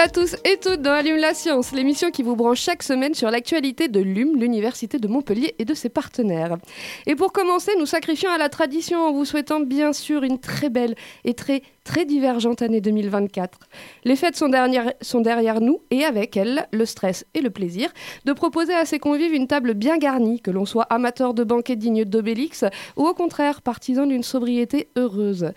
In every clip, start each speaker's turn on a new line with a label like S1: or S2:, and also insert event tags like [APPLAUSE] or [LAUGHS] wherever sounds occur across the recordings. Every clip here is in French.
S1: À tous et toutes dans Allume la Science, l'émission qui vous branche chaque semaine sur l'actualité de l'UM, l'Université de Montpellier et de ses partenaires. Et pour commencer, nous sacrifions à la tradition en vous souhaitant bien sûr une très belle et très très divergente année 2024. Les fêtes sont derrière, sont derrière nous et avec elles, le stress et le plaisir de proposer à ses convives une table bien garnie, que l'on soit amateur de banquets dignes d'Obélix ou au contraire partisan d'une sobriété heureuse.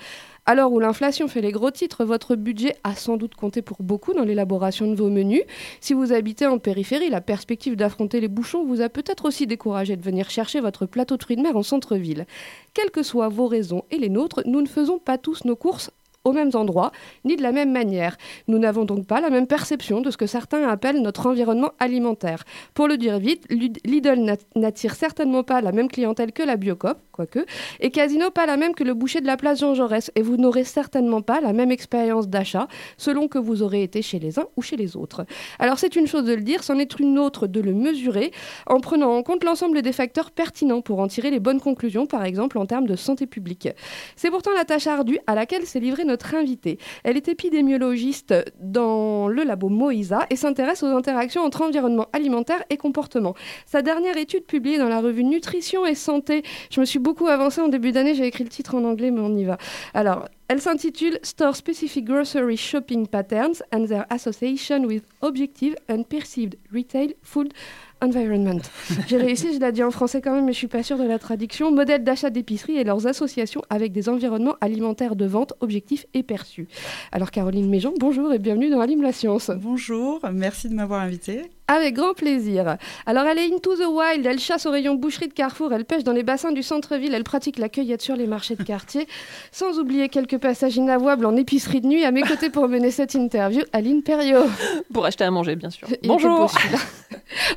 S1: À l'heure où l'inflation fait les gros titres, votre budget a sans doute compté pour beaucoup dans l'élaboration de vos menus. Si vous habitez en périphérie, la perspective d'affronter les bouchons vous a peut-être aussi découragé de venir chercher votre plateau de fruits de mer en centre-ville. Quelles que soient vos raisons et les nôtres, nous ne faisons pas tous nos courses aux mêmes endroits, ni de la même manière. Nous n'avons donc pas la même perception de ce que certains appellent notre environnement alimentaire. Pour le dire vite, Lidl n'attire certainement pas la même clientèle que la Biocop, quoique, et Casino pas la même que le boucher de la place Jean Jaurès, et vous n'aurez certainement pas la même expérience d'achat selon que vous aurez été chez les uns ou chez les autres. Alors c'est une chose de le dire, c'en est une autre de le mesurer en prenant en compte l'ensemble des facteurs pertinents pour en tirer les bonnes conclusions, par exemple en termes de santé publique. C'est pourtant la tâche ardue à laquelle s'est livrée notre invitée. Elle est épidémiologiste dans le labo Moïsa et s'intéresse aux interactions entre environnement alimentaire et comportement. Sa dernière étude publiée dans la revue Nutrition et Santé, je me suis beaucoup avancé en début d'année, j'ai écrit le titre en anglais, mais on y va. Alors, elle s'intitule Store Specific Grocery Shopping Patterns and Their Association with Objective and Perceived Retail Food Environment. [LAUGHS] J'ai réussi, je l'ai dit en français quand même, mais je suis pas sûre de la traduction. Modèle d'achat d'épicerie et leurs associations avec des environnements alimentaires de vente objectifs et perçus. Alors Caroline Méjean, bonjour et bienvenue dans Alim la Science.
S2: Bonjour, merci de m'avoir invitée.
S1: Avec grand plaisir. Alors elle est into the wild, elle chasse au rayon boucherie de Carrefour, elle pêche dans les bassins du centre-ville, elle pratique la cueillette sur les marchés de quartier, sans oublier quelques passages inavouables en épicerie de nuit. À mes côtés pour mener cette interview, Aline Perriot.
S3: Pour acheter à manger, bien sûr.
S1: Il
S3: Bonjour.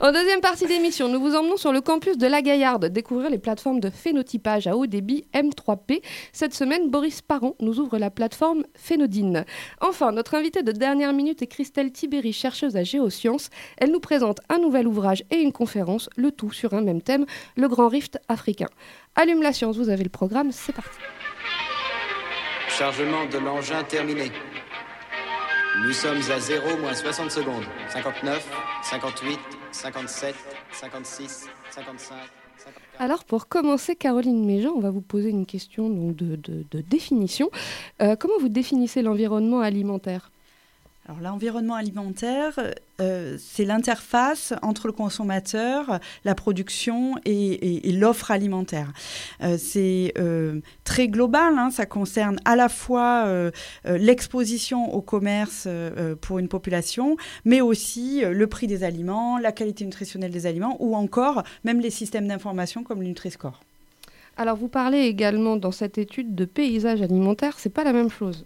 S1: En deuxième partie d'émission, nous vous emmenons sur le campus de la Gaillarde, découvrir les plateformes de phénotypage à haut débit M3P. Cette semaine, Boris Parent nous ouvre la plateforme Phénodine. Enfin, notre invitée de dernière minute est Christelle Tibéry, chercheuse à Géosciences. Elle nous présente un nouvel ouvrage et une conférence, le tout sur un même thème, le Grand Rift africain. Allume la science, vous avez le programme, c'est parti.
S4: Chargement de l'engin terminé. Nous sommes à 0 moins 60 secondes. 59, 58, 57, 56, 55. 54.
S1: Alors pour commencer, Caroline Méjean, on va vous poser une question donc, de, de- de définition. Euh, comment vous définissez l'environnement alimentaire?
S2: L'environnement alimentaire, euh, c'est l'interface entre le consommateur, la production et, l'offre alimentaire. Euh, c'est euh, très global, hein, ça concerne à la fois l'exposition au commerce pour une population, mais aussi le prix des aliments, la qualité nutritionnelle des aliments, ou encore même les systèmes d'information comme le Nutri-Score.
S1: Alors vous parlez également dans cette étude de paysage alimentaire, c'est pas la même chose.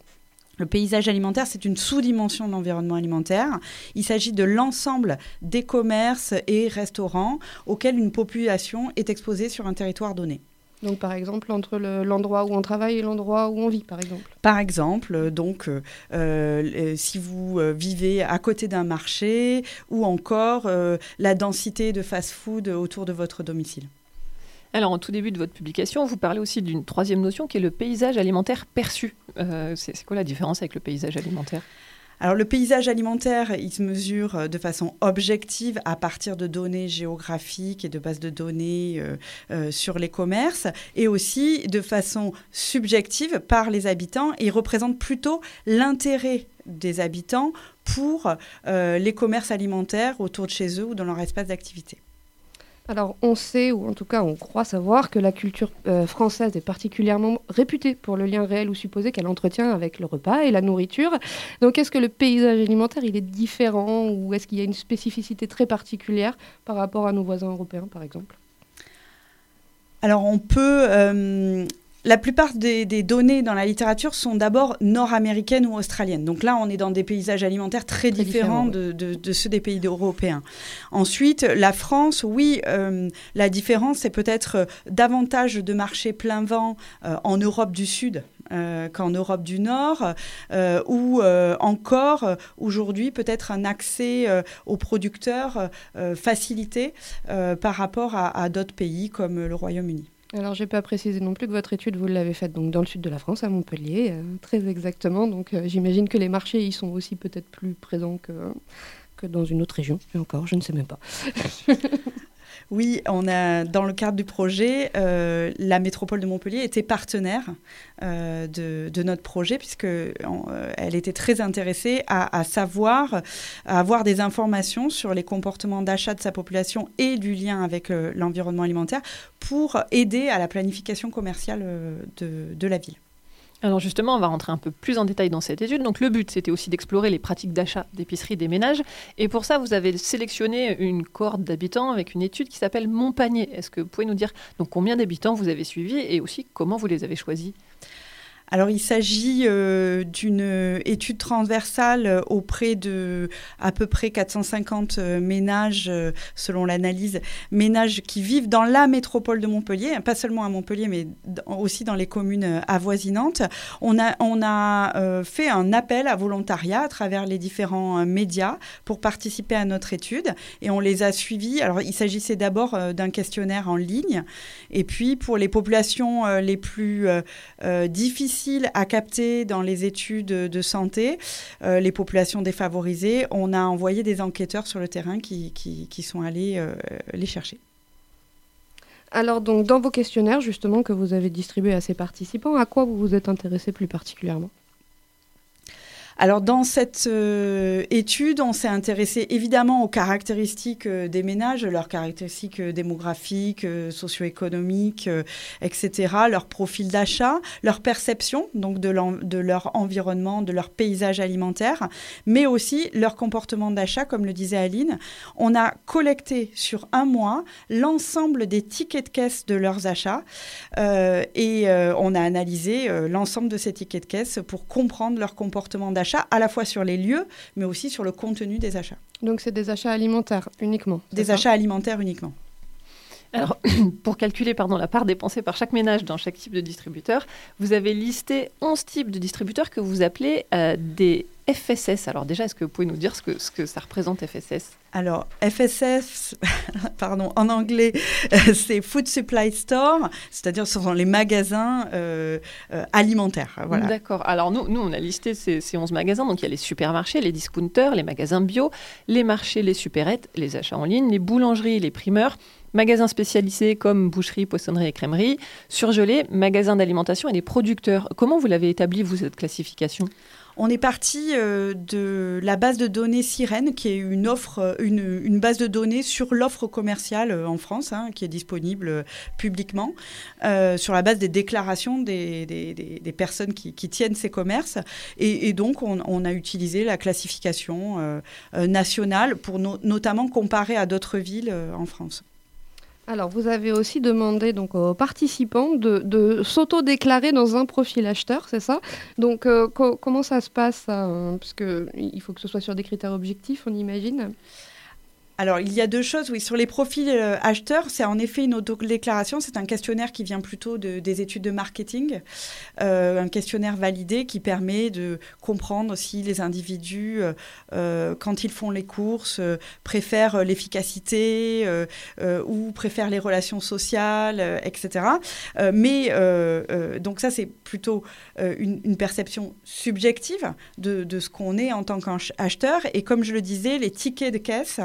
S2: Le paysage alimentaire, c'est une sous-dimension de l'environnement alimentaire. Il s'agit de l'ensemble des commerces et restaurants auxquels une population est exposée sur un territoire donné.
S1: Donc par exemple entre le- l'endroit où on travaille et l'endroit où on vit par exemple.
S2: Par exemple, euh, donc, euh, euh, si vous vivez à côté d'un marché ou encore euh, la densité de fast-food autour de votre domicile.
S3: Alors, en tout début de votre publication, vous parlez aussi d'une troisième notion qui est le paysage alimentaire perçu. Euh, c'est quoi la différence avec le paysage alimentaire?
S2: Alors le paysage alimentaire, il se mesure euh, de façon objective à partir de données géographiques et de bases de données euh, sur les commerces et aussi de façon subjective par les habitants et il représente plutôt l'intérêt des habitants pour les commerces alimentaires autour de chez eux ou dans leur espace d'activité.
S1: Alors on sait, ou en tout cas on croit savoir, que la culture euh, française est particulièrement réputée pour le lien réel ou supposé qu'elle entretient avec le repas et la nourriture. Donc est-ce que le paysage alimentaire il est différent ou est-ce qu'il y a une spécificité très particulière par rapport à nos voisins européens par exemple?
S2: Alors on peut euh, la plupart des, des données dans la littérature sont d'abord nord-américaines ou australiennes. Donc là, on est dans des paysages alimentaires très,
S1: Très
S2: différents
S1: différents,
S2: de, de- de ceux des pays européens. Ensuite, la France, oui, euh, la différence, c'est peut-être euh, davantage de marchés plein vent euh, en Europe du Sud. euh, qu'en Europe du Nord, ou encore aujourd'hui peut-être un accès aux producteurs facilité par rapport à, à d'autres pays comme le Royaume-Uni.
S1: Alors, j'ai pas précisé non plus que votre étude, vous l'avez faite dans le sud de la France, à Montpellier, euh, très exactement. Donc, euh, j'imagine que les marchés, ils sont aussi peut-être plus présents que, que dans une autre région. Et encore, je ne sais même pas. [LAUGHS]
S2: Oui, on a, dans le cadre du projet, euh, la métropole de Montpellier était partenaire euh, de, notre projet, puisque on, euh, elle était très intéressée à, savoir, à avoir des informations sur les comportements d'achat de sa population et du lien avec l'environnement alimentaire pour aider à la planification commerciale de la ville.
S3: Alors justement, on va rentrer un peu plus en détail dans cette étude. Donc le but, c'était aussi d'explorer les pratiques d'achat d'épicerie des ménages. Et pour ça, vous avez sélectionné une cohorte d'habitants avec une étude qui s'appelle Montpanier. Est-ce que vous pouvez nous dire donc combien d'habitants vous avez suivis et aussi comment vous les avez choisis?
S2: Alors, il s'agit euh, d'une étude transversale euh, auprès de à peu près 450 euh, ménages, euh, selon l'analyse, ménages qui vivent dans la métropole de Montpellier, hein, pas seulement à Montpellier, mais aussi dans les communes euh, avoisinantes. On a, on a euh, fait un appel à volontariat à travers les différents euh, médias pour participer à notre étude et on les a suivis. Alors, il s'agissait d'abord euh, d'un questionnaire en ligne et puis pour les populations euh, les plus euh, euh, à capter dans les études de santé, euh, les populations défavorisées, on a envoyé des enquêteurs sur le terrain qui, qui, qui sont allés euh, les chercher.
S1: Alors, donc, dans vos questionnaires, justement, que vous avez distribués à ces participants, à quoi vous vous êtes intéressé plus particulièrement?
S2: Alors dans cette euh, étude, on s'est intéressé évidemment aux caractéristiques euh, des ménages, leurs caractéristiques euh, démographiques, socio-économiques, etc., leur profil d'achat, leur perception donc de, leur environnement, de leur paysage alimentaire, mais aussi leur comportement d'achat, comme le disait Aline. On a collecté sur un mois l'ensemble des tickets de caisse de leurs achats et on a analysé l'ensemble de ces tickets de caisse pour comprendre leur comportement d'achat, à la fois sur les lieux, mais aussi sur le contenu des achats.
S1: Donc, c'est des achats alimentaires uniquement
S2: Des achats alimentaires uniquement.
S3: Alors, [CLEARS THROAT] pour calculer pardon, la part dépensée par chaque ménage dans chaque type de distributeur, vous avez listé 11 types de distributeurs que vous appelez euh, des FSS. Alors déjà, est-ce que vous pouvez nous dire ce que, ce que ça représente FSS
S2: Alors, FSF, [LAUGHS] pardon, en anglais, [LAUGHS] c'est Food Supply Store, c'est-à-dire ce sont les magasins euh, euh, alimentaires. Voilà.
S3: D'accord. Alors nous, nous, on a listé ces, ces 11 magasins. Donc il y a les supermarchés, les discounters, les magasins bio, les marchés, les supérettes, les achats en ligne, les boulangeries, les primeurs, magasins spécialisés comme boucherie, poissonnerie et crèmerie, surgelés, magasins d'alimentation et des producteurs. Comment vous l'avez établi, vous, cette classification?
S2: On est parti euh, de la base de données Sirène, qui est une offre, euh, une, base de données sur l'offre commerciale euh, en France, hein, qui est disponible publiquement, sur la base des déclarations des, personnes qui, tiennent ces commerces. Et, donc, on, a utilisé la classification nationale pour no- notamment comparer à d'autres villes en France.
S1: Alors, vous avez aussi demandé donc, aux participants de, s'auto-déclarer dans un profil acheteur, c'est ça? Donc, euh, co- comment ça se passe hein? Parce qu'il faut que ce soit sur des critères objectifs, on imagine.
S2: Alors, il y a deux choses. Oui, sur les profils euh, acheteurs, c'est en effet une autodéclaration. C'est un questionnaire qui vient plutôt de- des études de marketing. Euh, un questionnaire validé qui permet de comprendre si les individus, euh, quand ils font les courses, préfèrent l'efficacité ou préfèrent les relations sociales, etc. Mais donc ça, c'est plutôt une, perception subjective de ce qu'on est en tant qu'acheteur. Et comme je le disais, les tickets de caisse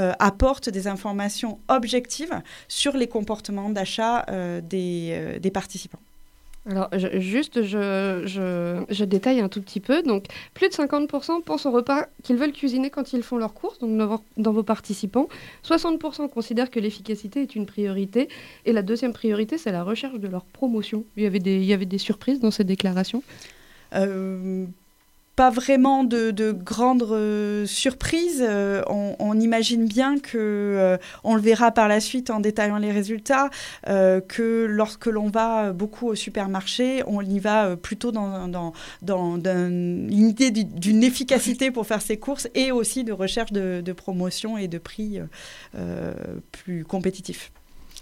S2: euh, apportent des informations objectives sur les comportements d'achat euh, des, euh, des participants.
S1: Alors, je- juste, je, je- je détaille un tout petit peu. Donc, plus de 50% pensent au repas qu'ils veulent cuisiner quand ils font leurs courses, donc dans vos, dans vos participants. 60% considèrent que l'efficacité est une priorité. Et la deuxième priorité, c'est la recherche de leur promotion. Il y avait des, il y avait des surprises dans ces déclarations?
S2: Euh, pas vraiment de, de grandes euh, surprises. Euh, on, imagine bien que, euh, on le verra par la suite en détaillant les résultats, que lorsque l'on va beaucoup au supermarché, on y va plutôt dans, dans, dans, dans une idée du- d'une efficacité pour faire ses courses et aussi de recherche de, de promotion et de prix plus compétitifs.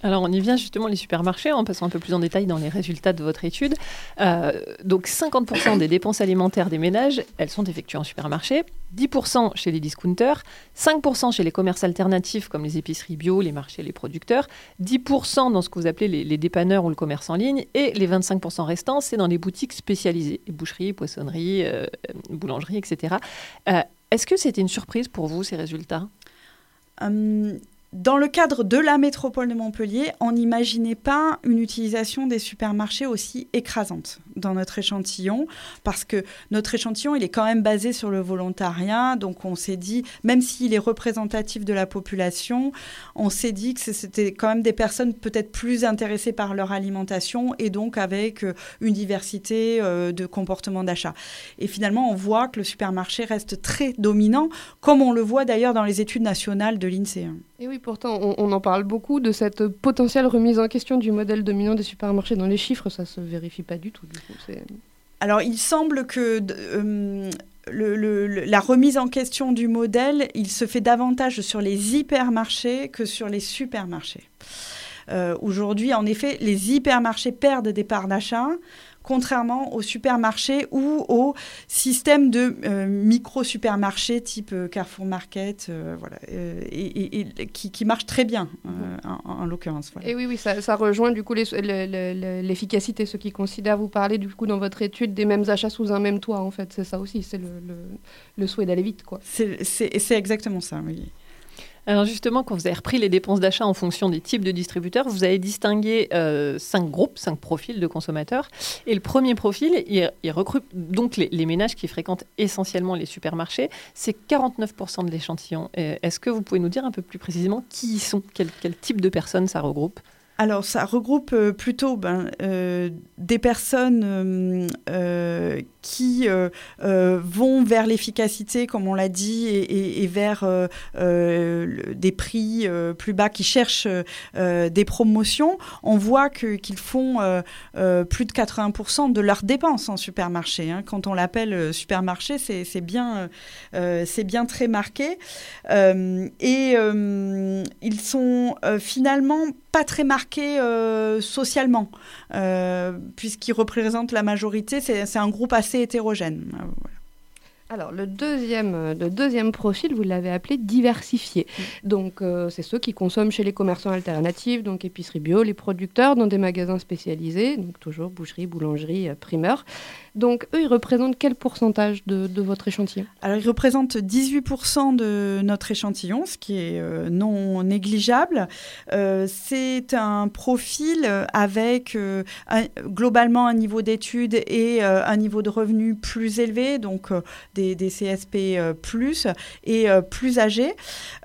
S3: Alors on y vient justement les supermarchés en passant un peu plus en détail dans les résultats de votre étude. Euh, donc 50% des dépenses alimentaires des ménages, elles sont effectuées en supermarché, 10% chez les discounters, 5% chez les commerces alternatifs comme les épiceries bio, les marchés, les producteurs, 10% dans ce que vous appelez les, dépanneurs ou le commerce en ligne et les 25% restants, c'est dans les boutiques spécialisées, boucheries, poissonneries, euh, boulangeries, etc. Euh, Est-ce que c'était une surprise pour vous ces résultats?
S2: Hum, dans le cadre de la métropole de Montpellier, on n'imaginait pas une utilisation des supermarchés aussi écrasante dans notre échantillon, parce que notre échantillon, il est quand même basé sur le volontariat, donc on s'est dit, même s'il est représentatif de la population, on s'est dit que c'était quand même des personnes peut-être plus intéressées par leur alimentation et donc avec euh, une diversité euh, de comportements d'achat. Et finalement, on voit que le supermarché reste très dominant, comme on le voit d'ailleurs dans les études nationales de l'INSEE.
S1: Et oui, pourtant, on, en parle beaucoup de cette potentielle remise en question du modèle dominant des supermarchés. Dans les chiffres, ça se vérifie pas du tout.
S2: Alors, il semble que euh, la remise en question du modèle, il se fait davantage sur les hypermarchés que sur les supermarchés. Euh, Aujourd'hui, en effet, les hypermarchés perdent des parts d'achat, contrairement aux supermarchés ou au système de euh, micro-supermarchés type euh, Carrefour Market, euh, voilà, euh, et, et- et qui, qui marchent très bien, en, en l'occurrence. voilà.
S1: Et oui, oui, ça, ça rejoint du coup les- le- l'efficacité, ceux qui considèrent, vous parlez du coup dans votre étude des mêmes achats sous un même toit, en fait, c'est ça aussi, c'est le, souhait d'aller vite, quoi.
S2: C'est exactement ça, oui.
S3: Alors justement, quand vous avez repris les dépenses d'achat en fonction des types de distributeurs, vous avez distingué euh, cinq groupes, cinq profils de consommateurs. Et le premier profil, il, regroupe donc les, ménages qui fréquentent essentiellement les supermarchés. C'est 49% de l'échantillon. Euh, Est-ce que vous pouvez nous dire un peu plus précisément qui ils sont? Quel type de personnes ça regroupe?
S2: Alors, ça regroupe euh, plutôt ben, euh, des personnes euh, qui vont vers l'efficacité, comme on l'a dit, et, vers des prix plus bas, qui cherchent des promotions. On voit qu'ils font plus de 80% de leurs dépenses en supermarché. hein. Quand on l'appelle supermarché, c'est bien, c'est bien très marqué. Et ils sont finalement pas très marqués euh, socialement, euh, puisqu'ils représentent la majorité. C'est un groupe assez hétérogène. Euh, voilà.
S1: Alors, le deuxième, le deuxième profil, vous l'avez appelé diversifié. Donc, euh, c'est ceux qui consomment chez les commerçants alternatifs, donc épicerie bio, les producteurs, dans des magasins spécialisés, donc toujours boucherie, boulangerie, primeur. Donc, eux, ils représentent quel pourcentage de, votre échantillon?
S2: Alors, ils représentent 18% de notre échantillon, ce qui est euh, non négligeable. Euh, c'est un profil avec euh, globalement un niveau d'études et un niveau de revenus plus élevé, donc des, CSP plus et plus âgés.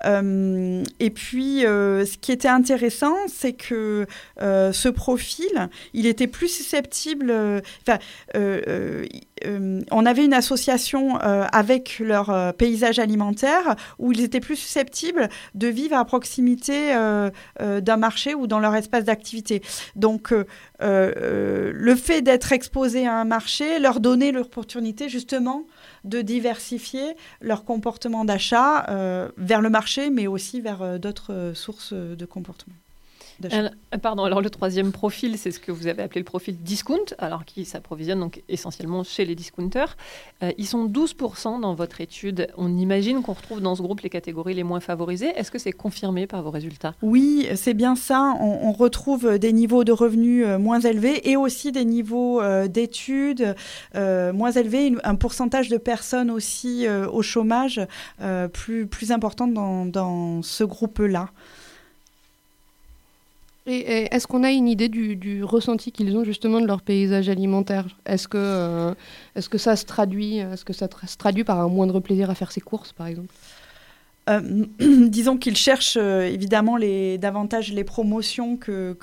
S2: Et puis, ce qui était intéressant, c'est que ce profil, il était plus susceptible. Euh, euh, on avait une association euh, avec leur paysage alimentaire où ils étaient plus susceptibles de vivre à proximité d'un marché ou dans leur espace d'activité. Donc, le fait d'être exposé à un marché leur donnait l'opportunité justement de diversifier leur comportement d'achat vers le marché, mais aussi vers d'autres sources de comportement.
S3: Alors, Pardon, alors le troisième profil, c'est ce que vous avez appelé le profil discount, alors qui s'approvisionne donc essentiellement chez les discounters. Euh, ils sont 12% dans votre étude. On imagine qu'on retrouve dans ce groupe les catégories les moins favorisées. Est-ce que c'est confirmé par vos résultats?
S2: Oui, c'est bien ça. On, on retrouve des niveaux de revenus euh, moins élevés et aussi des niveaux euh, d'études euh, moins élevés, une- un pourcentage de personnes aussi au chômage plus, plus important dans, dans ce groupe-là.
S1: Et, est-ce qu'on a une idée du, ressenti qu'ils ont justement de leur paysage alimentaire? Est-ce que, euh, est-ce que ça se traduit, est-ce que ça se traduit par un moindre plaisir à faire ses courses, par exemple?
S2: Euh, [CLEARS THROAT] disons qu'ils cherchent euh, évidemment davantage les promotions que,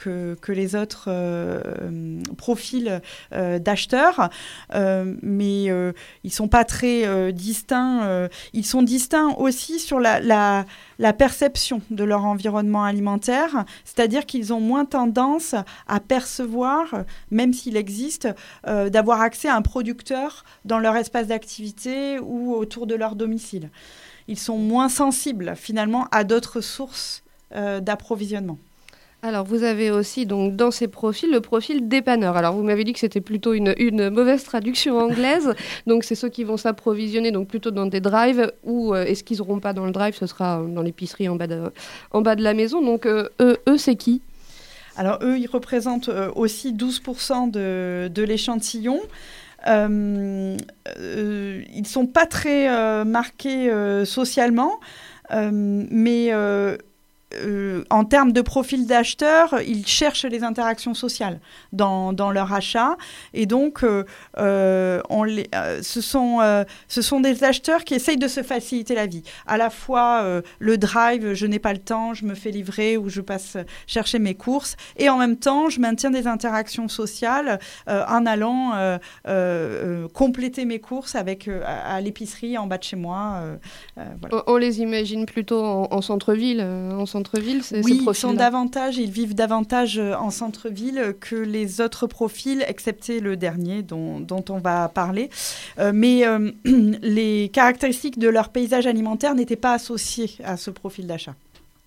S2: les autres euh, profils d'acheteurs, mais ils sont pas très distincts. ils sont distincts aussi sur la, perception de leur environnement alimentaire, c'est-à-dire qu'ils ont moins tendance à percevoir, même s'il existe, d'avoir accès à un producteur dans leur espace d'activité ou autour de leur domicile ils sont moins sensibles finalement à d'autres sources euh, d'approvisionnement.
S1: Alors, vous avez aussi donc dans ces profils le profil dépanneur. Alors, vous m'avez dit que c'était plutôt une, une mauvaise traduction anglaise. [LAUGHS] donc, c'est ceux qui vont s'approvisionner donc plutôt dans des drives ou euh, est-ce qu'ils n'auront pas dans le drive Ce sera dans l'épicerie en, bas de- en bas de la maison. Donc, euh, eux, eux, c'est qui?
S2: Alors eux, ils représentent aussi 12% de, de l'échantillon. Euh, euh, ils sont pas très euh, marqués socialement, mais euh, en termes de profil d'acheteur, ils cherchent les interactions sociales dans, dans leur achat. Et donc, euh, euh, ce, sont, des acheteurs qui essayent de se faciliter la vie. À la fois le drive, je n'ai pas le temps, je me fais livrer ou je passe chercher mes courses. Et en même temps, je maintiens des interactions sociales en allant compléter mes courses avec, à, l'épicerie en bas de chez moi.
S1: on, les imagine plutôt en, en centre-ville. en centre-ville,
S2: Oui, ils sont davantage, ils vivent davantage euh, en centre-ville que les autres profils, excepté le dernier dont, dont on va parler. Euh, mais euh, [CLEARS THROAT] les caractéristiques de leur paysage alimentaire n'étaient pas associées à ce profil d'achat.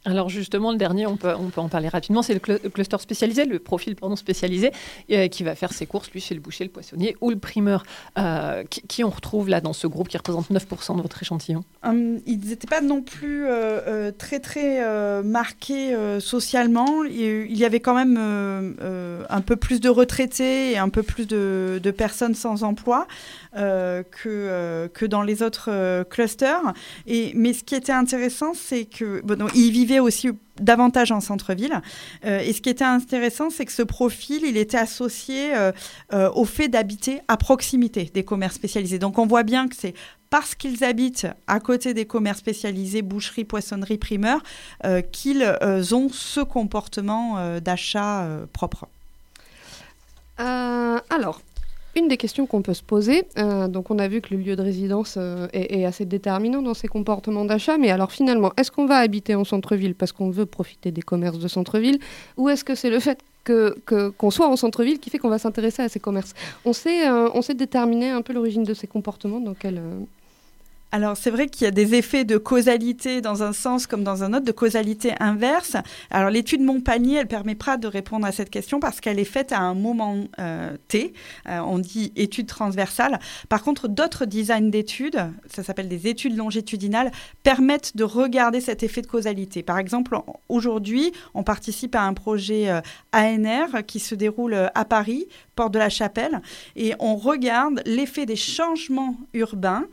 S3: Alors justement, le dernier, on peut, on peut en parler rapidement, c'est le cl- le cluster spécialisé, le profil pardon, spécialisé, euh, qui va faire ses courses, lui, chez le boucher, le poissonnier ou le primeur. Euh, qui, on retrouve là dans ce groupe qui représente 9% de votre échantillon?
S2: Hum, ils n'étaient pas non plus euh, très très marqués socialement. Il, y avait quand même un peu plus de retraités et un peu plus de, personnes sans emploi que, que dans les autres clusters. Et, mais ce qui était intéressant, c'est que bon, ils vivaient aussi davantage en centre-ville. Euh, et ce qui était intéressant, c'est que ce profil, il était associé euh, euh, au fait d'habiter à proximité des commerces spécialisés. Donc on voit bien que c'est parce qu'ils habitent à côté des commerces spécialisés, boucherie, poissonnerie, primeur, euh, qu'ils ont ce comportement d'achat propre.
S1: Alors, une des questions qu'on peut se poser, euh, donc on a vu que le lieu de résidence euh, est, assez déterminant dans ses comportements d'achat, mais alors finalement, est-ce qu'on va habiter en centre-ville parce qu'on veut profiter des commerces de centre-ville, ou est-ce que c'est le fait que que- qu'on soit en centre-ville qui fait qu'on va s'intéresser à ces commerces? On sait, euh, on sait déterminer un peu l'origine de ces comportements, dans quel...
S2: Alors c'est vrai qu'il y a des effets de causalité dans un sens comme dans un autre, de causalité inverse. Alors l'étude Montpanier, elle permettra de répondre à cette question parce qu'elle est faite à un moment euh, T. Euh, on dit étude transversale. Par contre, d'autres designs d'études, ça s'appelle des études longitudinales, permettent de regarder cet effet de causalité. Par exemple, aujourd'hui, on participe à un projet euh, ANR qui se déroule à Paris, Porte de la Chapelle, et on regarde l'effet des changements urbains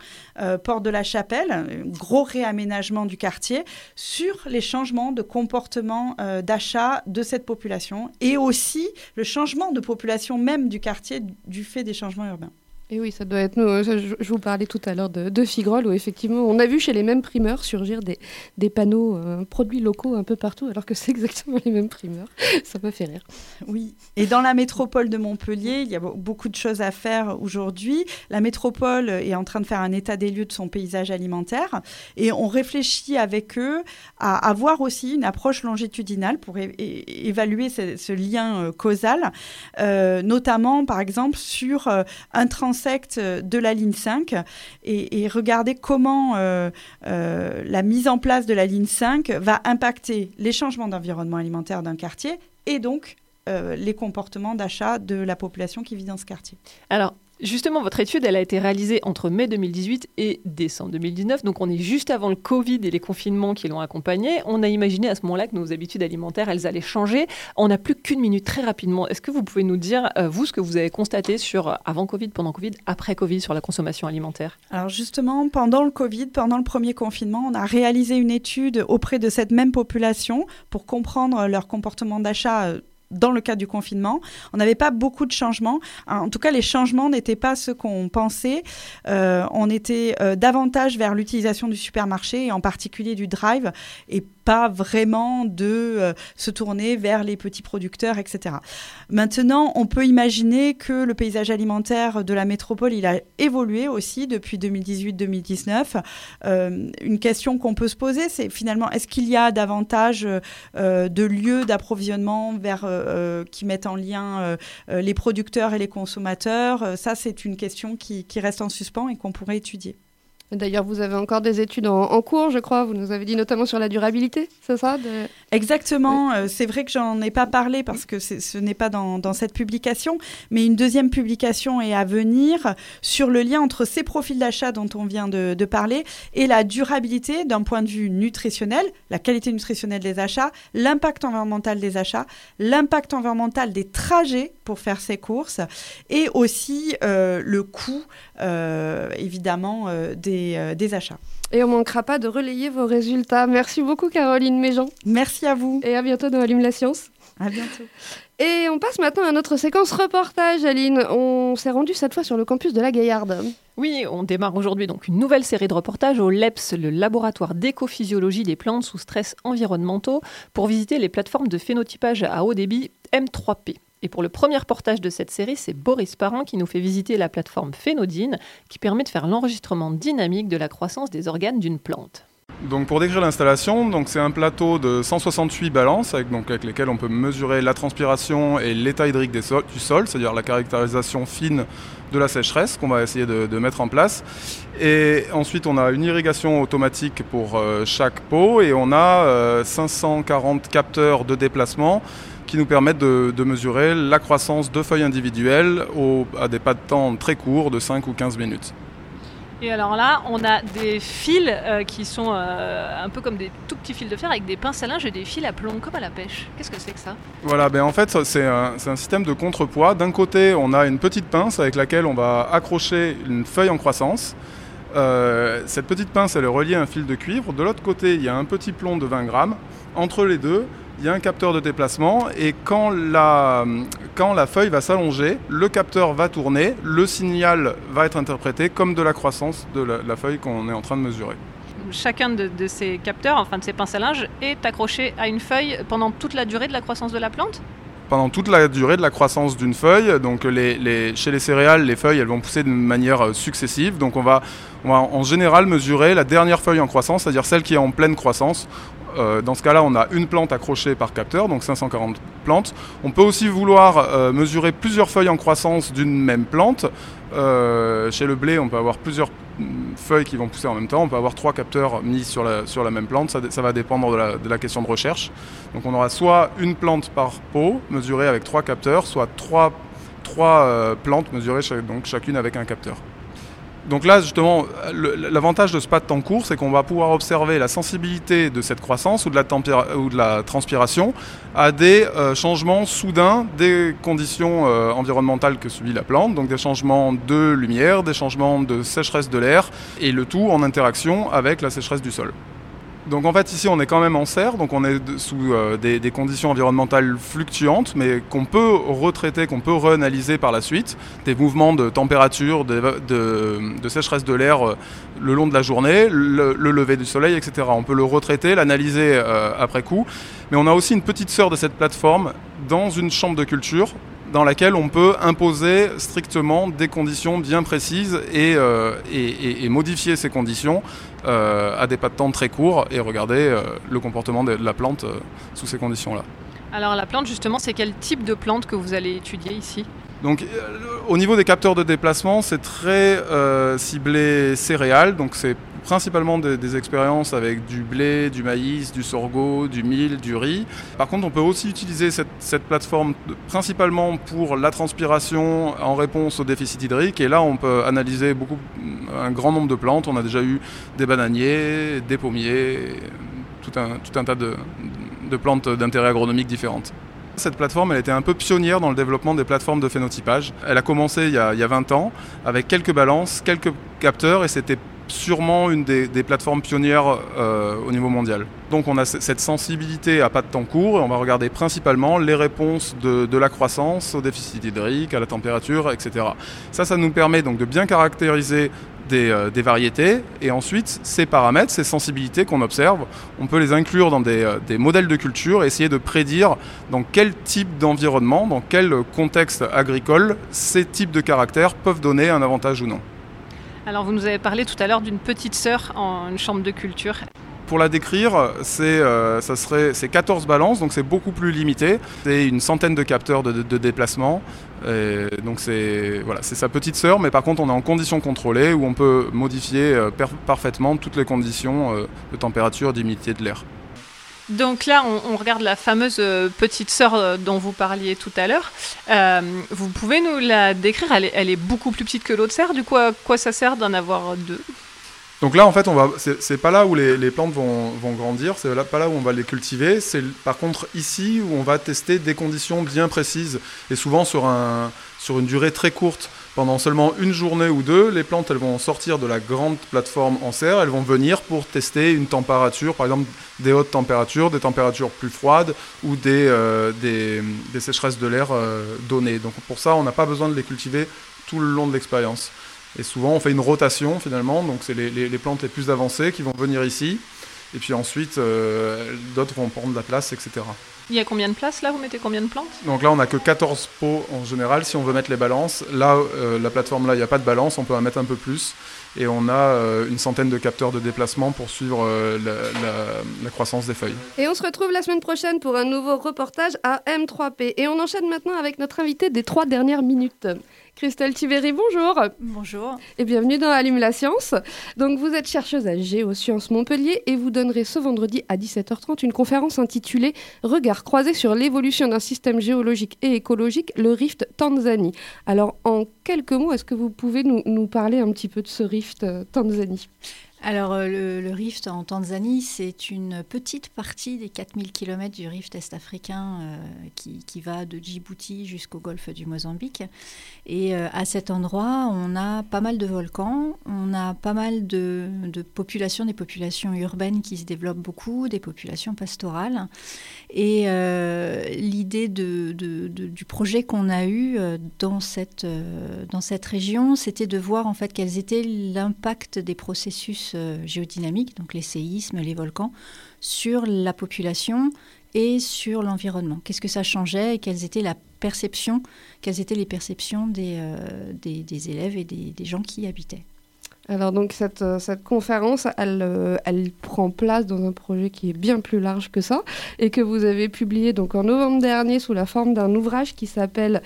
S2: Porte de la Chapelle, un gros réaménagement du quartier, sur les changements de comportement euh, d'achat de cette population et aussi le changement de population même du quartier du- du fait des changements urbains.
S1: Et oui, ça doit être nous. euh, Je, vous parlais tout à l'heure de, de Figrol, où effectivement, on a vu chez les mêmes primeurs surgir des, panneaux euh, produits locaux un peu partout, alors que c'est [LAUGHS] exactement les mêmes primeurs. Ça m'a fait rire.
S2: Oui, et dans la métropole de Montpellier, il y a be- beaucoup de choses à faire aujourd'hui. La métropole est en train de faire un état des lieux de son paysage alimentaire et on réfléchit avec eux à avoir aussi une approche longitudinale pour évaluer ce, lien euh, causal, notamment par exemple sur un transect euh, de la ligne 5 et, regarder comment euh, euh, la mise en place de la ligne 5 va impacter les changements d'environnement alimentaire d'un quartier et donc les comportements d'achat de la population qui vit dans ce quartier.
S3: Alors, justement, votre étude, elle a été réalisée entre mai 2018 et décembre 2019. Donc, on est juste avant le Covid et les confinements qui l'ont accompagné. On a imaginé à ce moment-là que nos habitudes alimentaires, elles allaient changer. On n'a plus qu'une minute très rapidement. Est-ce que vous pouvez nous dire, euh, vous, ce que vous avez constaté sur euh, avant Covid, pendant Covid, après Covid, sur la consommation alimentaire?
S2: Alors justement, pendant le Covid, pendant le premier confinement, on a réalisé une étude auprès de cette même population pour comprendre leur comportement d'achat euh, dans le cadre du confinement. On n'avait pas beaucoup de changements. En tout cas, les changements n'étaient pas ceux qu'on pensait. Euh, on était euh, davantage vers l'utilisation du supermarché, et en particulier du drive, et pas vraiment de euh, se tourner vers les petits producteurs, etc. Maintenant, on peut imaginer que le paysage alimentaire de la métropole, il a évolué aussi depuis 2018-2019. Euh, une question qu'on peut se poser, c'est finalement, est-ce qu'il y a davantage de lieux d'approvisionnement vers, qui mettent en lien les producteurs et les consommateurs Ça, c'est une question qui reste en suspens et qu'on pourrait étudier.
S1: D'ailleurs, vous avez encore des études en, cours, je crois. Vous nous avez dit notamment sur la durabilité, c'est ça
S2: Exactement. Euh, c'est vrai que j'en ai pas parlé parce que ce n'est pas dans, cette publication, mais une deuxième publication est à venir sur le lien entre ces profils d'achat dont on vient de, parler et la durabilité d'un point de vue nutritionnel, la qualité nutritionnelle des achats, l'impact environnemental des achats, l'impact environnemental des trajets pour faire ces courses et aussi euh, le coût, euh, évidemment, des euh, des, achats.
S1: Et on ne manquera pas de relayer vos résultats. Merci beaucoup Caroline Méjean.
S2: Merci à vous.
S1: Et à bientôt dans Allume la Science.
S2: À bientôt.
S1: Et on passe maintenant à notre séquence reportage, Aline. On s'est rendu cette fois sur le campus de la Gaillarde.
S3: Oui, on démarre aujourd'hui donc une nouvelle série de reportages au LEPS, le laboratoire d'écophysiologie des plantes sous stress environnementaux, pour visiter les plateformes de phénotypage à haut débit M3P. Et pour le premier portage de cette série, c'est Boris Parent qui nous fait visiter la plateforme Phénodine, qui permet de faire l'enregistrement dynamique de la croissance des organes d'une plante.
S5: Donc pour décrire l'installation, c'est un plateau de 168 balances avec, donc avec lesquelles on peut mesurer la transpiration et l'état hydrique du sol, c'est-à-dire la caractérisation fine de la sécheresse qu'on va essayer de, mettre en place. Et ensuite on a une irrigation automatique pour euh, chaque pot et on a 540 euh, capteurs de déplacement qui nous permettent de, mesurer la croissance de feuilles individuelles à des pas de temps très courts de 5 ou 15 minutes.
S3: Et alors là, on a des fils euh, qui sont euh, un peu comme des tout petits fils de fer avec des pinces à linge et des fils à plomb, comme à la pêche. Qu'est-ce que c'est que ça?
S5: Voilà, ben en fait, c'est un, système de contrepoids. D'un côté, on a une petite pince avec laquelle on va accrocher une feuille en croissance. Euh, cette petite pince, elle est reliée à un fil de cuivre. De l'autre côté, il y a un petit plomb de 20 grammes. Entre les deux, il y a un capteur de déplacement et quand la, quand la feuille va s'allonger, le capteur va tourner, le signal va être interprété comme de la croissance de la, feuille qu'on est en train de mesurer.
S3: Chacun de, ces capteurs, enfin de ces pinces à linge, est accroché à une feuille pendant toute la durée de la croissance de la plante?
S5: Pendant toute la durée de la croissance d'une feuille. Donc les, chez les céréales, les feuilles elles vont pousser de manière euh, successive. Donc on va, on va en général mesurer la dernière feuille en croissance, c'est-à-dire celle qui est en pleine croissance. Euh, dans ce cas-là, on a une plante accrochée par capteur, donc 540 plantes. On peut aussi vouloir euh, mesurer plusieurs feuilles en croissance d'une même plante. Euh, chez le blé, on peut avoir plusieurs mm, feuilles qui vont pousser en même temps. On peut avoir trois capteurs mis sur la, même plante. Ça, va dépendre de la, question de recherche. Donc on aura soit une plante par pot mesurée avec trois capteurs, soit trois, trois plantes mesurées donc chacune avec un capteur. Donc là, justement, l'avantage de ce pas de temps court, c'est qu'on va pouvoir observer la sensibilité de cette croissance ou de la, transpiration à des euh, changements soudains des conditions euh, environnementales que subit la plante, donc des changements de lumière, des changements de sécheresse de l'air, et le tout en interaction avec la sécheresse du sol. Donc en fait ici on est quand même en serre, donc on est sous euh, des, conditions environnementales fluctuantes, mais qu'on peut retraiter, qu'on peut réanalyser par la suite, des mouvements de température, de, sécheresse de l'air euh, le long de la journée, le, lever du soleil, etc. On peut le retraiter, l'analyser euh, après coup, mais on a aussi une petite sœur de cette plateforme dans une chambre de culture dans laquelle on peut imposer strictement des conditions bien précises et, et modifier ces conditions euh, à des pas de temps très courts et regarder euh, le comportement de, la plante euh, sous ces conditions-là.
S3: Alors la plante justement, c'est quel type de plante que vous allez étudier ici?
S5: Donc, au niveau des capteurs de déplacement, c'est très ciblé céréales. Donc, c'est principalement des, expériences avec du blé, du maïs, du sorgho, du mil, du riz. Par contre, on peut aussi utiliser cette, plateforme principalement pour la transpiration en réponse au déficit hydrique. Et là, on peut analyser beaucoup, un grand nombre de plantes. On a déjà eu des bananiers, des pommiers, tout un, tout un tas de, plantes d'intérêt agronomique différentes. Cette plateforme, elle était un peu pionnière dans le développement des plateformes de phénotypage. Elle a commencé il y a, il y a 20 ans avec quelques balances, quelques capteurs et c'était sûrement une des, plateformes pionnières euh, au niveau mondial. Donc on a cette sensibilité à pas de temps court et on va regarder principalement les réponses de, la croissance au déficit hydrique, à la température, etc. Ça, ça nous permet donc de bien caractériser des, euh, des variétés et ensuite ces paramètres, ces sensibilités qu'on observe, on peut les inclure dans euh, des modèles de culture et essayer de prédire dans quel type d'environnement, dans quel contexte agricole ces types de caractères peuvent donner un avantage ou non.
S3: Alors, vous nous avez parlé tout à l'heure d'une petite sœur en une chambre de culture.
S5: Pour la décrire, c'est euh, ça serait c'est 14 balances, donc c'est beaucoup plus limité. C'est une centaine de capteurs de, déplacement. Donc c'est sa petite sœur, mais par contre on est en conditions contrôlées où on peut modifier euh, parfaitement toutes les conditions euh, de température, d'humidité de l'air.
S3: Donc là, on, regarde la fameuse euh, petite sœur euh, dont vous parliez tout à l'heure. Euh, vous pouvez nous la décrire elle est, beaucoup plus petite que l'autre serre. Du coup, quoi ça sert d'en avoir deux?
S5: Donc là, en fait, on va, c'est pas là où les, plantes vont, vont grandir, c'est pas là où on va les cultiver. C'est par contre ici où on va tester des conditions bien précises et souvent sur, un, sur une durée très courte. Pendant seulement une journée ou deux, les plantes elles vont sortir de la grande plateforme en serre, elles vont venir pour tester une température, par exemple des hautes températures, des températures plus froides ou des, euh, sécheresses de l'air euh, données. Donc pour ça, on n'a pas besoin de les cultiver tout le long de l'expérience. Et souvent, on fait une rotation finalement, donc c'est les, les- les plantes les plus avancées qui vont venir ici, et puis ensuite, euh, d'autres vont prendre la place, etc.
S3: Il y a combien de places là? Vous mettez combien de plantes?
S5: Donc là, on n'a que 14 pots en général si on veut mettre les balances. Là, euh, la plateforme là, il n'y a pas de balance, on peut en mettre un peu plus. Et on a euh, une centaine de capteurs de déplacement pour suivre euh, la, la- la croissance des feuilles.
S1: Et on se retrouve la semaine prochaine pour un nouveau reportage à M3P. Et on enchaîne maintenant avec notre invité des trois dernières minutes. Christelle Tibéry, bonjour.
S6: Bonjour.
S1: Et bienvenue dans Allume la science. Donc vous êtes chercheuse à Géosciences Montpellier et vous donnerez ce vendredi à 17h30 une conférence intitulée Regard croisé sur l'évolution d'un système géologique et écologique, le Rift Tanzanie. Alors en quelques mots, est-ce que vous pouvez nous, nous parler un petit peu de ce Rift euh, Tanzanie?
S6: Alors, euh, le, rift en Tanzanie, c'est une petite partie des 4000 km du rift est-africain euh, qui, qui va de Djibouti jusqu'au golfe du Mozambique. Et euh, à cet endroit, on a pas mal de volcans, on a pas mal de, populations, des populations urbaines qui se développent beaucoup, des populations pastorales. Et l'idée du projet qu'on a eu dans cette, dans cette région, c'était de voir en fait quels étaient l'impact des processus euh, géodynamiques, donc les séismes, les volcans, sur la population et sur l'environnement. Qu'est-ce que ça changeait et quelles étaient la perception, quelles étaient les perceptions des, euh, des, élèves et des, des gens qui y habitaient?
S1: Alors donc cette, euh, cette conférence, elle, elle prend place dans un projet qui est bien plus large que ça et que vous avez publié donc en novembre dernier sous la forme d'un ouvrage qui s'appelle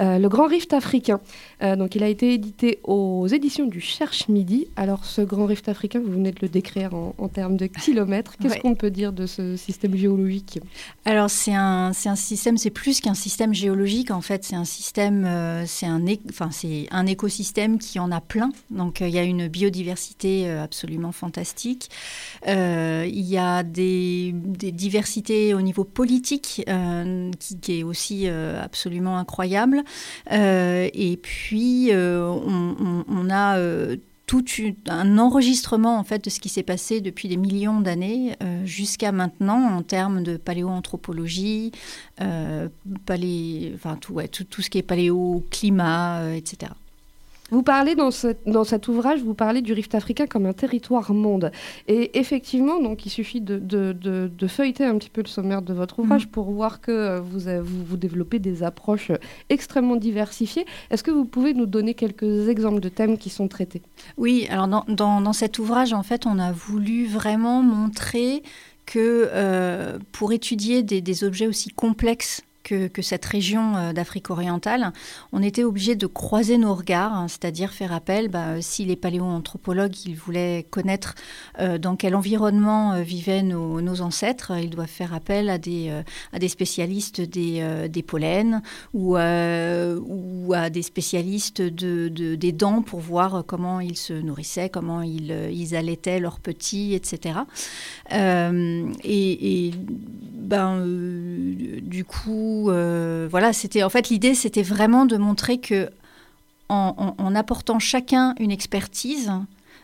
S1: euh, Le Grand Rift africain. Euh, donc il a été édité aux éditions du Cherche Midi. Alors ce Grand Rift africain, vous venez de le décrire en, en termes de kilomètres. [LAUGHS] Qu'est-ce
S6: Ouais.
S1: qu'on peut dire de ce système géologique
S6: Alors c'est un, un système, c'est plus qu'un système géologique en fait, c'est un système, euh, c'est un, enfin, un écosystème qui en a plein. Donc il y a une biodiversité absolument fantastique. Il y a des, des diversités au niveau politique euh, qui, qui est aussi euh, absolument incroyable. Euh, et puis euh, on, a euh, tout un enregistrement en fait de ce qui s'est passé depuis des millions d'années jusqu'à maintenant en termes de paléoanthropologie, palé, enfin tout, tout, tout ce qui est paléo, climat, euh, etc.
S1: Vous parlez dans, ce- dans cet ouvrage, vous parlez du rift africain comme un territoire monde. Et effectivement, donc il suffit de, de- de- de feuilleter un petit peu le sommaire de votre ouvrage pour voir que euh, vous, vous, vous développez des approches euh, extrêmement diversifiées. Est-ce que vous pouvez nous donner quelques exemples de thèmes qui sont traités?
S6: Oui, alors dans, dans- dans cet ouvrage, en fait, on a voulu vraiment montrer que euh, pour étudier des, des objets aussi complexes que, cette région euh, d'Afrique orientale, on était obligé de croiser nos regards, hein, c'est-à-dire faire appel, bah, si les paléoanthropologues ils voulaient connaître euh, dans quel environnement euh, vivaient nos, ancêtres, ils doivent faire appel à des, spécialistes des, euh, pollens ou, à des spécialistes de, de- des dents pour voir comment ils se nourrissaient, comment ils, ils allaitaient leurs petits, etc. Et, et, ben, du coup, euh, voilà, c'était en fait l'idée, c'était vraiment de montrer que en, apportant chacun une expertise,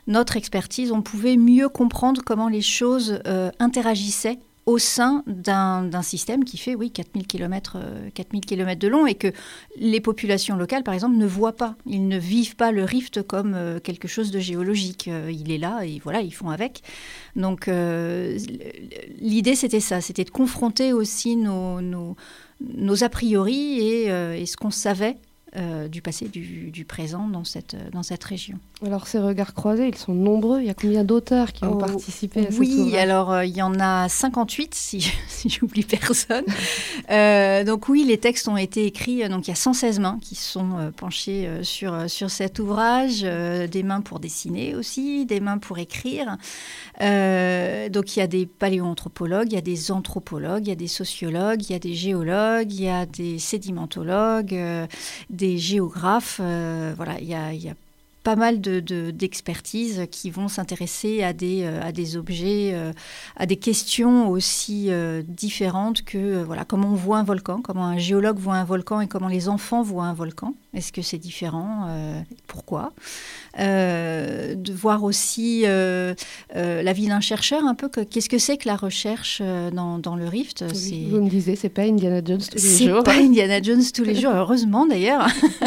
S6: notre expertise, on pouvait mieux comprendre comment les choses euh, interagissaient au sein d'un système qui fait, oui, 4000 km, 4000 km de long et que les populations locales, par exemple, ne voient pas. Ils ne vivent pas le rift comme euh, quelque chose de géologique. Il est là et voilà, ils font avec. Donc, l'idée, c'était ça, c'était de confronter aussi nos, nos a priori et, et ce qu'on savait euh, du passé, du, du, présent dans cette, dans cette région.
S1: Alors ces regards croisés, ils sont nombreux. Il y a combien d'auteurs qui ont oh, participé à
S6: Oui, alors euh, il y en a 58 si, [LAUGHS] si j'oublie personne. euh, donc oui, les textes ont été écrits. Donc il y a 116 mains qui sont penchées sur, sur cet ouvrage, des mains pour dessiner aussi, des mains pour écrire. donc il y a des paléoanthropologues, il y a des anthropologues, il y a des sociologues, il y a des géologues, il y a des sédimentologues, des géographes. Euh, voilà, il y a, pas mal d'expertises de, qui vont s'intéresser à des, euh, à des objets, euh, à des questions aussi différentes que voilà, comment on voit un volcan, comment un géologue voit un volcan et comment les enfants voient un volcan. Est-ce que c'est différent Pourquoi? Euh, de voir aussi euh, euh, la vie d'un chercheur, un peu qu'est-ce que c'est que la recherche dans, dans le Rift?
S1: Vous me disiez, c'est pas Indiana Jones tous les jours.
S6: C'est pas Indiana Jones tous les [LAUGHS] jours, heureusement d'ailleurs.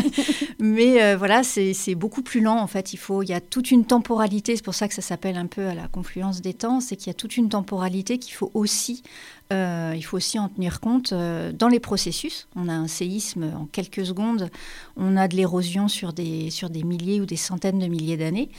S6: [LAUGHS] Mais voilà, c'est beaucoup plus lent en fait. Il faut, il y a toute une temporalité. C'est pour ça que ça s'appelle un peu à la confluence des temps. C'est qu'il y a toute une temporalité qu'il faut aussi euh, il faut aussi en tenir compte euh, dans les processus. On a un séisme en quelques secondes, on a de l'érosion sur des, sur des milliers ou des centaines de milliers d'années.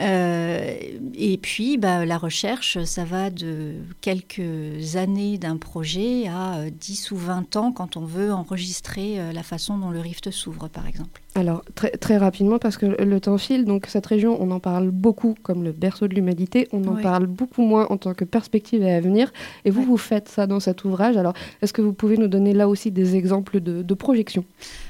S6: Euh, et puis, bah, la recherche, ça va de quelques années d'un projet à 10 ou 20 ans quand on veut enregistrer la façon dont le rift s'ouvre, par exemple.
S1: Alors, très, très, rapidement, parce que le temps file, donc cette région, on en parle beaucoup comme le berceau de l'humanité, on en parle beaucoup moins en tant que perspective à venir, et vous, vous faites ça dans cet ouvrage. Alors, est-ce que vous pouvez nous donner là aussi des exemples de, projections?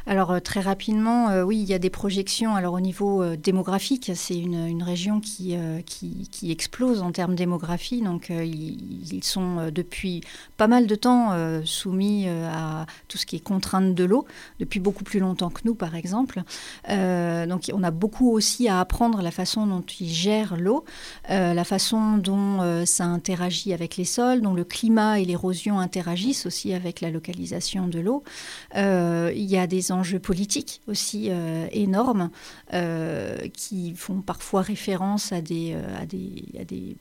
S6: Alors, euh, très rapidement, euh, oui, il y a des projections. Alors, au niveau euh, démographique, c'est une, région qui, qui, explose en termes de démographie, donc ils, ils, sont depuis pas mal de temps soumis à tout ce qui est contrainte de l'eau, depuis beaucoup plus longtemps que nous, par exemple. Donc on a beaucoup aussi à apprendre la façon dont ils gèrent l'eau, la façon dont ça interagit avec les sols, dont le climat l'érosion interagissent aussi avec la localisation de l'eau. il y a des enjeux politiques aussi énormes qui font parfois référence à des, à des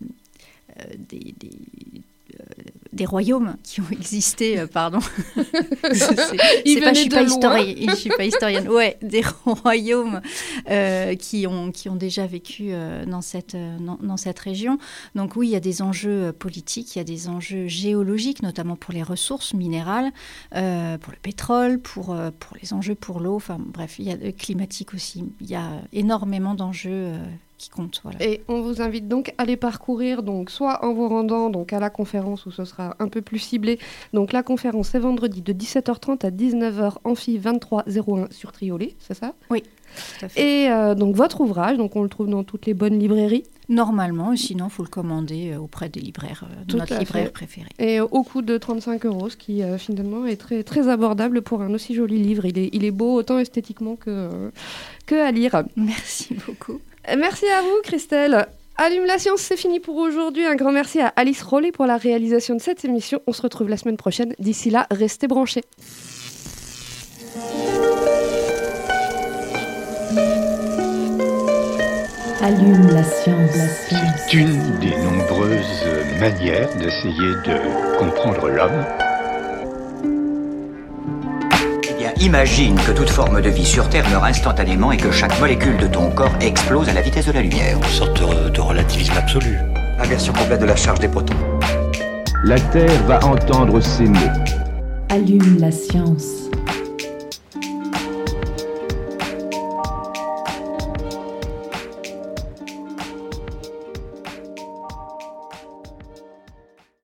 S6: des royaumes qui ont [LAUGHS] existé, euh, pardon. [LAUGHS]
S1: c'est pas, je suis pas historienne,
S6: je suis pas historienne. Ouais, des [LAUGHS] royaumes euh, qui ont qui ont déjà vécu euh, dans cette dans, cette région. Donc oui, il y a des enjeux politiques, il y a des enjeux géologiques, notamment pour les ressources minérales, pour le pétrole, pour pour les enjeux pour l'eau. Enfin bref, il y a climatique aussi. Il y a énormément d'enjeux compte.
S1: Et on vous invite donc à les parcourir, donc soit en vous rendant donc à la conférence où ce sera un peu plus ciblé. Donc la conférence est vendredi de 17h30 à 19h, amphi 2301 sur Triolet, c'est ça?
S6: Oui.
S1: Et euh, donc votre ouvrage, donc on le trouve dans toutes les bonnes librairies?
S6: Normalement, sinon, il faut le commander euh, auprès des libraires, euh, de notre libraire préféré.
S1: Et au coût de 35 euros, ce qui finalement est très, très abordable pour un aussi joli livre. Il est, il est beau autant esthétiquement que, que à lire.
S6: Merci beaucoup.
S1: Merci à vous, Christelle. Allume la science, c'est fini pour aujourd'hui. Un grand merci à Alice Rollet pour la réalisation de cette émission. On se retrouve la semaine prochaine. D'ici là, restez branchés.
S7: Allume la science.
S8: C'est une des nombreuses manières d'essayer de comprendre l'homme
S9: Imagine que toute forme de vie sur Terre meurt instantanément et que chaque molécule de ton corps explose à la vitesse de la lumière.
S10: Une sorte de, relativisme absolu.
S9: Inversion complète de la charge des protons.
S11: La Terre va entendre ces mots.
S7: Allume la science.